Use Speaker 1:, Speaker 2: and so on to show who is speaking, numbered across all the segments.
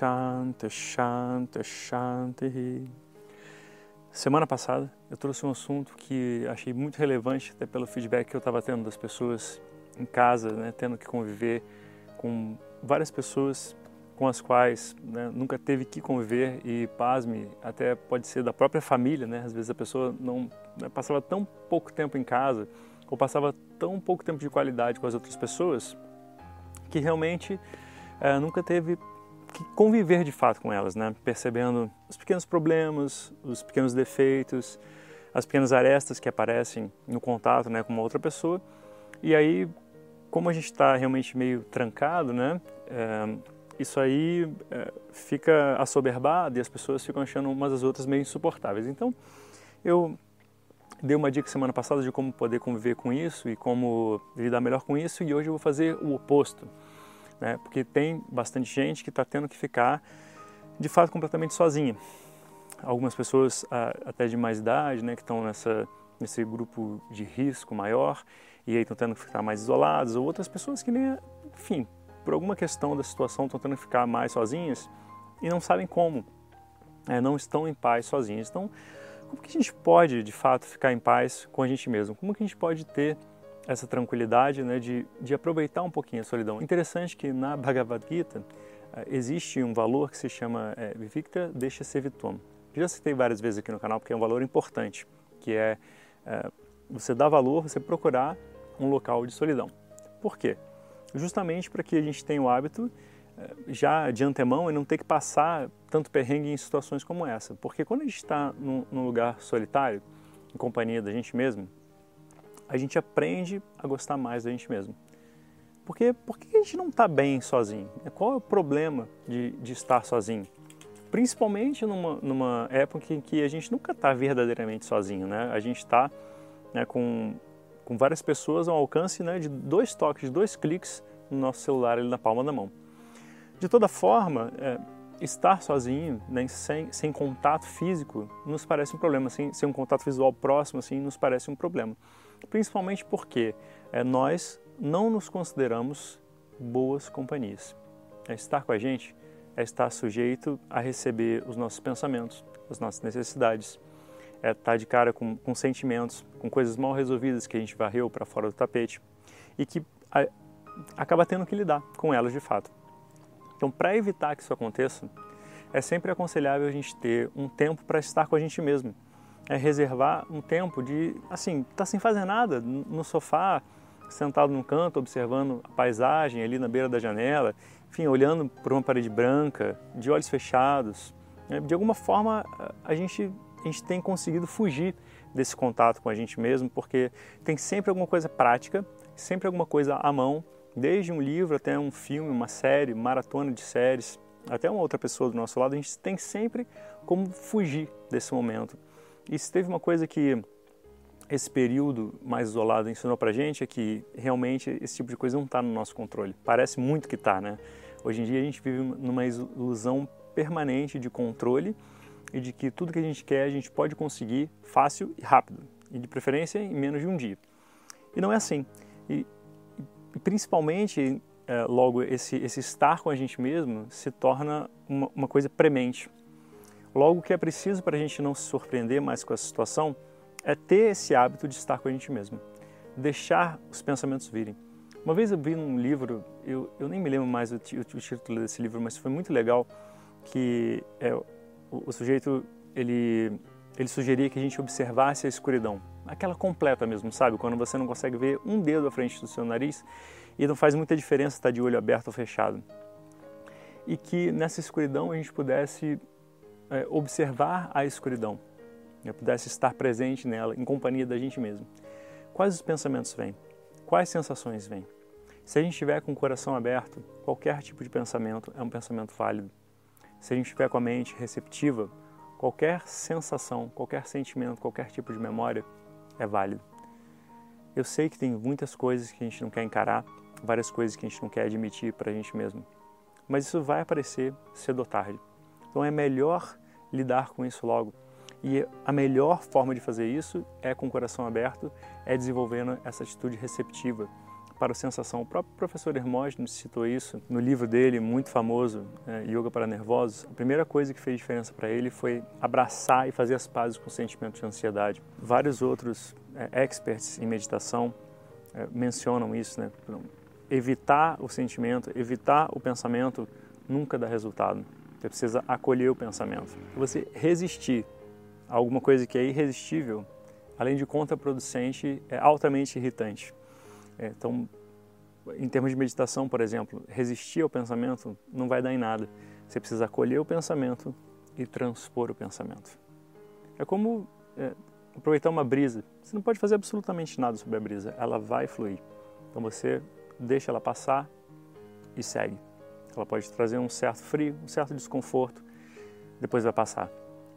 Speaker 1: Shanti, Shanti, Shanti. Semana passada eu trouxe um assunto que achei muito relevante, até pelo feedback que eu estava tendo das pessoas em casa, né, tendo que conviver com várias pessoas com as quais né, nunca teve que conviver e, pasme, até pode ser da própria família, né? Às vezes a pessoa não né, passava tão pouco tempo em casa ou passava tão pouco tempo de qualidade com as outras pessoas que realmente é, nunca teve que conviver de fato com elas, né? Percebendo os pequenos problemas, os pequenos defeitos, as pequenas arestas que aparecem no contato, né, com uma outra pessoa. E aí, como a gente está realmente meio trancado, né? É, isso aí é, fica assoberbado e as pessoas ficam achando umas às outras meio insuportáveis. Então, eu dei uma dica semana passada de como poder conviver com isso e como lidar melhor com isso, e hoje eu vou fazer o oposto, né? porque tem bastante gente que está tendo que ficar de fato completamente sozinha. Algumas pessoas até de mais idade, né, que estão nessa nesse grupo de risco maior e aí estão tendo que ficar mais isolados, ou outras pessoas que nem, enfim, por alguma questão da situação estão tendo que ficar mais sozinhas e não sabem como, é, não estão em paz sozinhas. Então, como que a gente pode, de fato, ficar em paz com a gente mesmo? Como que a gente pode ter essa tranquilidade né, de, de aproveitar um pouquinho a solidão? Interessante que na Bhagavad Gita uh, existe um valor que se chama é, Vivikta Desha Sevitum. Já citei várias vezes aqui no canal porque é um valor importante, que é uh, você dar valor, você procurar um local de solidão. Por quê? justamente para que a gente tenha o hábito eh, já de antemão e não ter que passar tanto perrengue em situações como essa. Porque quando a gente está num, num, lugar solitário, em companhia da gente mesmo, a gente aprende a gostar mais da gente mesmo. Porque por que a gente não está bem sozinho? Qual é o problema de, de estar sozinho? Principalmente numa, numa época em que a gente nunca está verdadeiramente sozinho, né? A gente está né, com com várias pessoas ao alcance né, de dois toques, de dois cliques no nosso celular ali na palma da mão. De toda forma, é, estar sozinho, né, sem, sem contato físico, nos parece um problema. Sem, sem um contato visual próximo, assim, nos parece um problema. Principalmente porque é, nós não nos consideramos boas companhias. É, estar com a gente é estar sujeito a receber os nossos pensamentos, as nossas necessidades, é estar de cara com, com sentimentos, com coisas mal resolvidas que a gente varreu para fora do tapete e que a, acaba tendo que lidar com elas de fato. Então, para evitar que isso aconteça, é sempre aconselhável a gente ter um tempo para estar com a gente mesmo. É reservar um tempo de, assim, tá sem fazer nada, no sofá, sentado num canto, observando a paisagem ali na beira da janela, enfim, olhando por uma parede branca, de olhos fechados. Né? De alguma forma, a gente a gente tem conseguido fugir desse contato com a gente mesmo, porque tem sempre alguma coisa prática, sempre alguma coisa à mão, desde um livro até um filme, uma série, maratona de séries, até uma outra pessoa do nosso lado, a gente tem sempre como fugir desse momento. E se teve uma coisa que esse período mais isolado ensinou pra gente é que realmente esse tipo de coisa não está no nosso controle. Parece muito que está, né? Hoje em dia a gente vive numa ilusão permanente de controle e de que tudo que a gente quer a gente pode conseguir fácil e rápido, e de preferência em menos de um dia. E não é assim. E, e principalmente, é, logo, esse, esse estar com a gente mesmo se torna uma, uma coisa premente. Logo, o que é preciso para a gente não se surpreender mais com essa situação é ter esse hábito de estar com a gente mesmo, deixar os pensamentos virem. Uma vez eu vi num livro, eu, eu nem me lembro mais o, o, o título desse livro, mas foi muito legal, que é o, o sujeito ele ele sugeria que a gente observasse a escuridão, aquela completa mesmo, sabe? Quando você não consegue ver um dedo à frente do seu nariz e não faz muita diferença estar de olho aberto ou fechado. E que nessa escuridão a gente pudesse é, observar a escuridão, eu pudesse estar presente nela, em companhia da gente mesmo. Quais os pensamentos vêm? Quais sensações vêm? Se a gente estiver com o coração aberto, qualquer tipo de pensamento é um pensamento válido. Se a gente estiver com a mente receptiva, qualquer sensação, qualquer sentimento, qualquer tipo de memória é válido. Eu sei que tem muitas coisas que a gente não quer encarar, várias coisas que a gente não quer admitir para a gente mesmo, mas isso vai aparecer cedo ou tarde. Então é melhor lidar com isso logo. E a melhor forma de fazer isso é com o coração aberto, é desenvolvendo essa atitude receptiva para a sensação. O próprio professor Hermógenes citou isso no livro dele, muito famoso, é, Yoga para Nervosos. A primeira coisa que fez diferença para ele foi abraçar e fazer as pazes com o sentimento de ansiedade. Vários outros é, experts em meditação é, mencionam isso, né? Evitar o sentimento, evitar o pensamento nunca dá resultado. Você precisa acolher o pensamento. Você resistir a alguma coisa que é irresistível, além de contraproducente, é altamente irritante. É, então, em termos de meditação, por exemplo, resistir ao pensamento não vai dar em nada. Você precisa acolher o pensamento e transpor o pensamento. É como é, aproveitar uma brisa. Você não pode fazer absolutamente nada sobre a brisa, ela vai fluir. Então você deixa ela passar e segue. Ela pode trazer um certo frio, um certo desconforto, depois vai passar.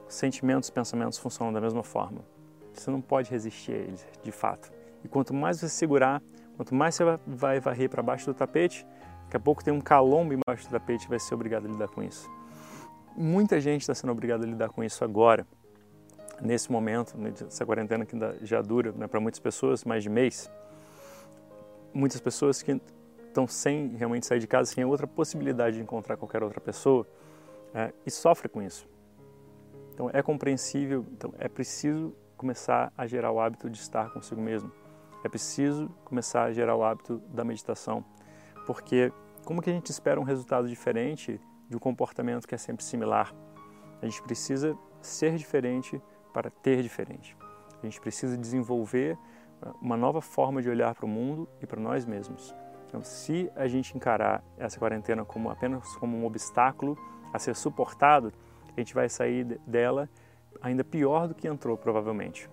Speaker 1: Sentimentos pensamentos funcionam da mesma forma. Você não pode resistir a eles, de fato. E quanto mais você segurar, Quanto mais você vai varrer para baixo do tapete, daqui a pouco tem um calombo embaixo do tapete e vai ser obrigado a lidar com isso. Muita gente está sendo obrigada a lidar com isso agora, nesse momento, nessa quarentena que já dura né, para muitas pessoas mais de mês. Muitas pessoas que estão sem realmente sair de casa, sem outra possibilidade de encontrar qualquer outra pessoa é, e sofrem com isso. Então é compreensível, então é preciso começar a gerar o hábito de estar consigo mesmo é preciso começar a gerar o hábito da meditação, porque como que a gente espera um resultado diferente de um comportamento que é sempre similar? A gente precisa ser diferente para ter diferente. A gente precisa desenvolver ah, uma nova forma de olhar para o mundo e para nós mesmos. Então, se a gente encarar essa quarentena como apenas como um obstáculo a ser suportado, a gente vai sair dela ainda pior do que entrou, provavelmente.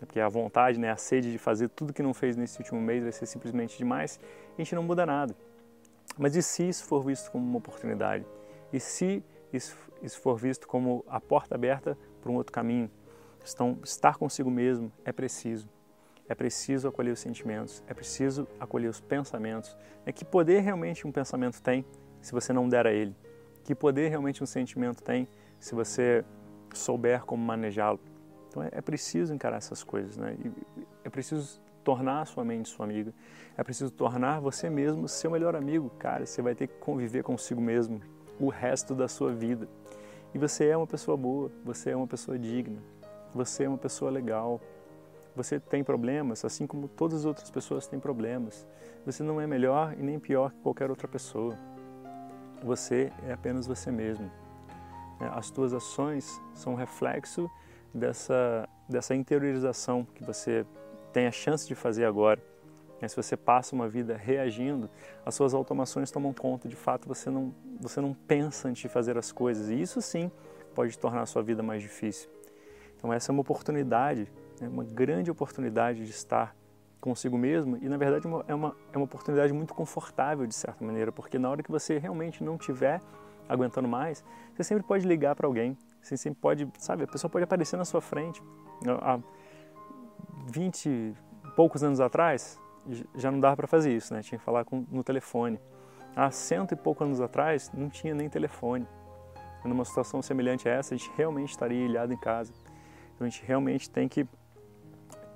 Speaker 1: É porque a vontade, né, a sede de fazer tudo que não fez nesse último mês vai ser simplesmente demais, a gente não muda nada. Mas e se isso for visto como uma oportunidade? E se isso, isso for visto como a porta aberta para um outro caminho? Então, estar consigo mesmo é preciso. É preciso acolher os sentimentos, é preciso acolher os pensamentos. É que poder realmente um pensamento tem se você não der a ele? Que poder realmente um sentimento tem se você souber como manejá-lo? Então é, é preciso encarar essas coisas, né? E é preciso tornar a sua mente sua amiga. É preciso tornar você mesmo seu melhor amigo. Cara, você vai ter que conviver consigo mesmo o resto da sua vida. E você é uma pessoa boa, você é uma pessoa digna, você é uma pessoa legal. Você tem problemas, assim como todas as outras pessoas têm problemas. Você não é melhor e nem pior que qualquer outra pessoa. Você é apenas você mesmo. As tuas ações são um reflexo dessa, dessa interiorização que você tem a chance de fazer agora. É, se você passa uma vida reagindo, as suas automações tomam conta. De fato, você não, você não pensa antes de fazer as coisas. E isso sim pode tornar a sua vida mais difícil. Então, essa é uma oportunidade, é uma grande oportunidade de estar consigo mesmo. E, na verdade, é uma, é uma oportunidade muito confortável, de certa maneira, porque na hora que você realmente não tiver aguentando mais, você sempre pode ligar para alguém, você sempre pode, sabe, a pessoa pode aparecer na sua frente. Há 20 e poucos anos atrás, já não dava para fazer isso, né? Tinha que falar com, no telefone. Há cento e poucos anos atrás, não tinha nem telefone. Numa situação semelhante a essa, a gente realmente estaria ilhado em casa. Então a gente realmente tem que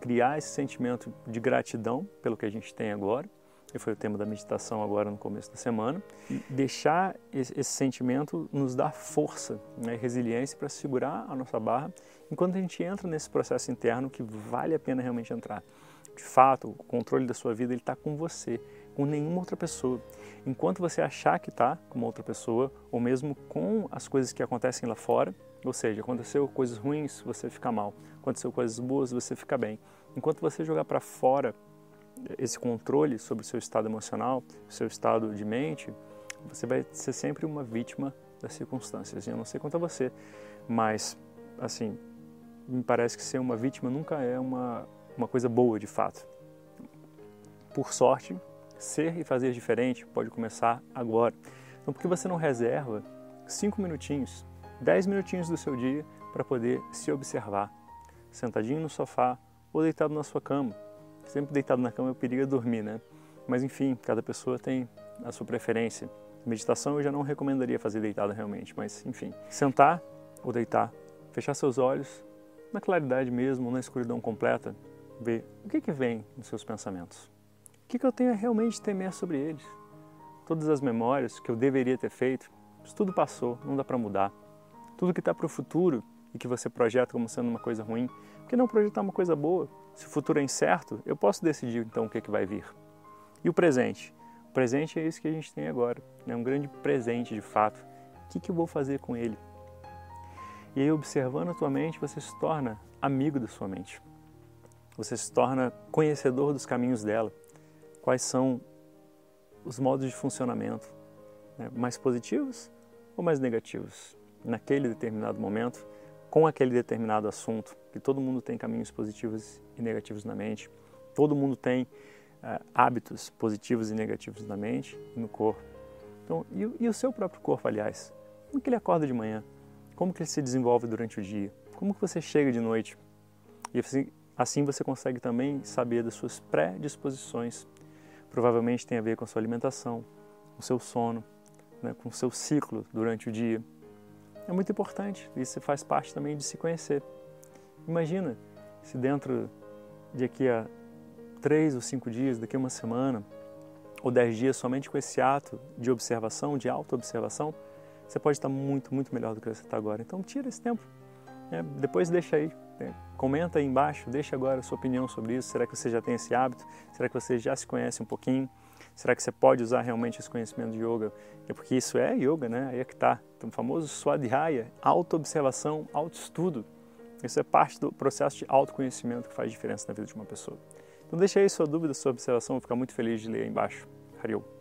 Speaker 1: criar esse sentimento de gratidão pelo que a gente tem agora que foi o tema da meditação agora no começo da semana, e deixar esse, esse sentimento nos dar força né, e resiliência para segurar a nossa barra enquanto a gente entra nesse processo interno que vale a pena realmente entrar. De fato, o controle da sua vida está com você, com nenhuma outra pessoa. Enquanto você achar que está com uma outra pessoa, ou mesmo com as coisas que acontecem lá fora, ou seja, aconteceu coisas ruins, você fica mal. Aconteceu coisas boas, você fica bem. Enquanto você jogar para fora esse controle sobre o seu estado emocional, seu estado de mente, você vai ser sempre uma vítima das circunstâncias. Eu não sei quanto a você, mas, assim, me parece que ser uma vítima nunca é uma, uma coisa boa, de fato. Por sorte, ser e fazer diferente pode começar agora. Então, por que você não reserva cinco minutinhos, dez minutinhos do seu dia para poder se observar, sentadinho no sofá ou deitado na sua cama? sempre deitado na cama, perigo é dormir, né? Mas enfim, cada pessoa tem a sua preferência. Meditação eu já não recomendaria fazer deitado realmente, mas enfim, sentar ou deitar, fechar seus olhos, na claridade mesmo, na escuridão completa, ver o que, que vem nos seus pensamentos. O que, que eu tenho a realmente temer sobre eles? Todas as memórias que eu deveria ter feito, isso tudo passou, não dá para mudar. Tudo que está para o futuro e que você projeta como sendo uma coisa ruim, por que não projetar uma coisa boa? Se o futuro é incerto, eu posso decidir então o que, que vai vir. E o presente? O presente é isso que a gente tem agora, é né? um grande presente de fato. O que, que eu vou fazer com ele? E aí, observando a tua mente, você se torna amigo da sua mente. Você se torna conhecedor dos caminhos dela. Quais são os modos de funcionamento, né? mais positivos ou mais negativos, naquele determinado momento, com aquele determinado assunto, que todo mundo tem caminhos positivos e negativos na mente, todo mundo tem uh, hábitos positivos e negativos na mente e no corpo. Então, e, e, o seu próprio corpo, aliás? Como que ele acorda de manhã? Como que ele se desenvolve durante o dia? Como que você chega de noite? E assim, assim você consegue também saber das suas predisposições provavelmente tem a ver com a sua alimentação, com o seu sono, né, com o seu ciclo durante o dia. É muito importante, isso faz parte também de se conhecer. Imagina se dentro de aqui a três ou cinco dias, daqui a uma semana, ou dez dias somente com esse ato de observação, de auto-observação, você pode estar muito, muito melhor do que você está agora. Então tira esse tempo, né? depois deixa aí, né? Comenta aí embaixo, deixa agora a sua opinião sobre isso. Será que você já tem esse hábito? Será que você já se conhece um pouquinho? Será que você pode usar realmente esse conhecimento de yoga? É porque isso é yoga, né? Aí é que está. Então, o famoso Swadhyaya, auto-observação, auto-estudo. Isso é parte do processo de autoconhecimento que faz diferença na vida de uma pessoa. Então deixa aí sua dúvida, sua observação, vou ficar muito feliz de ler aí embaixo. Hariom.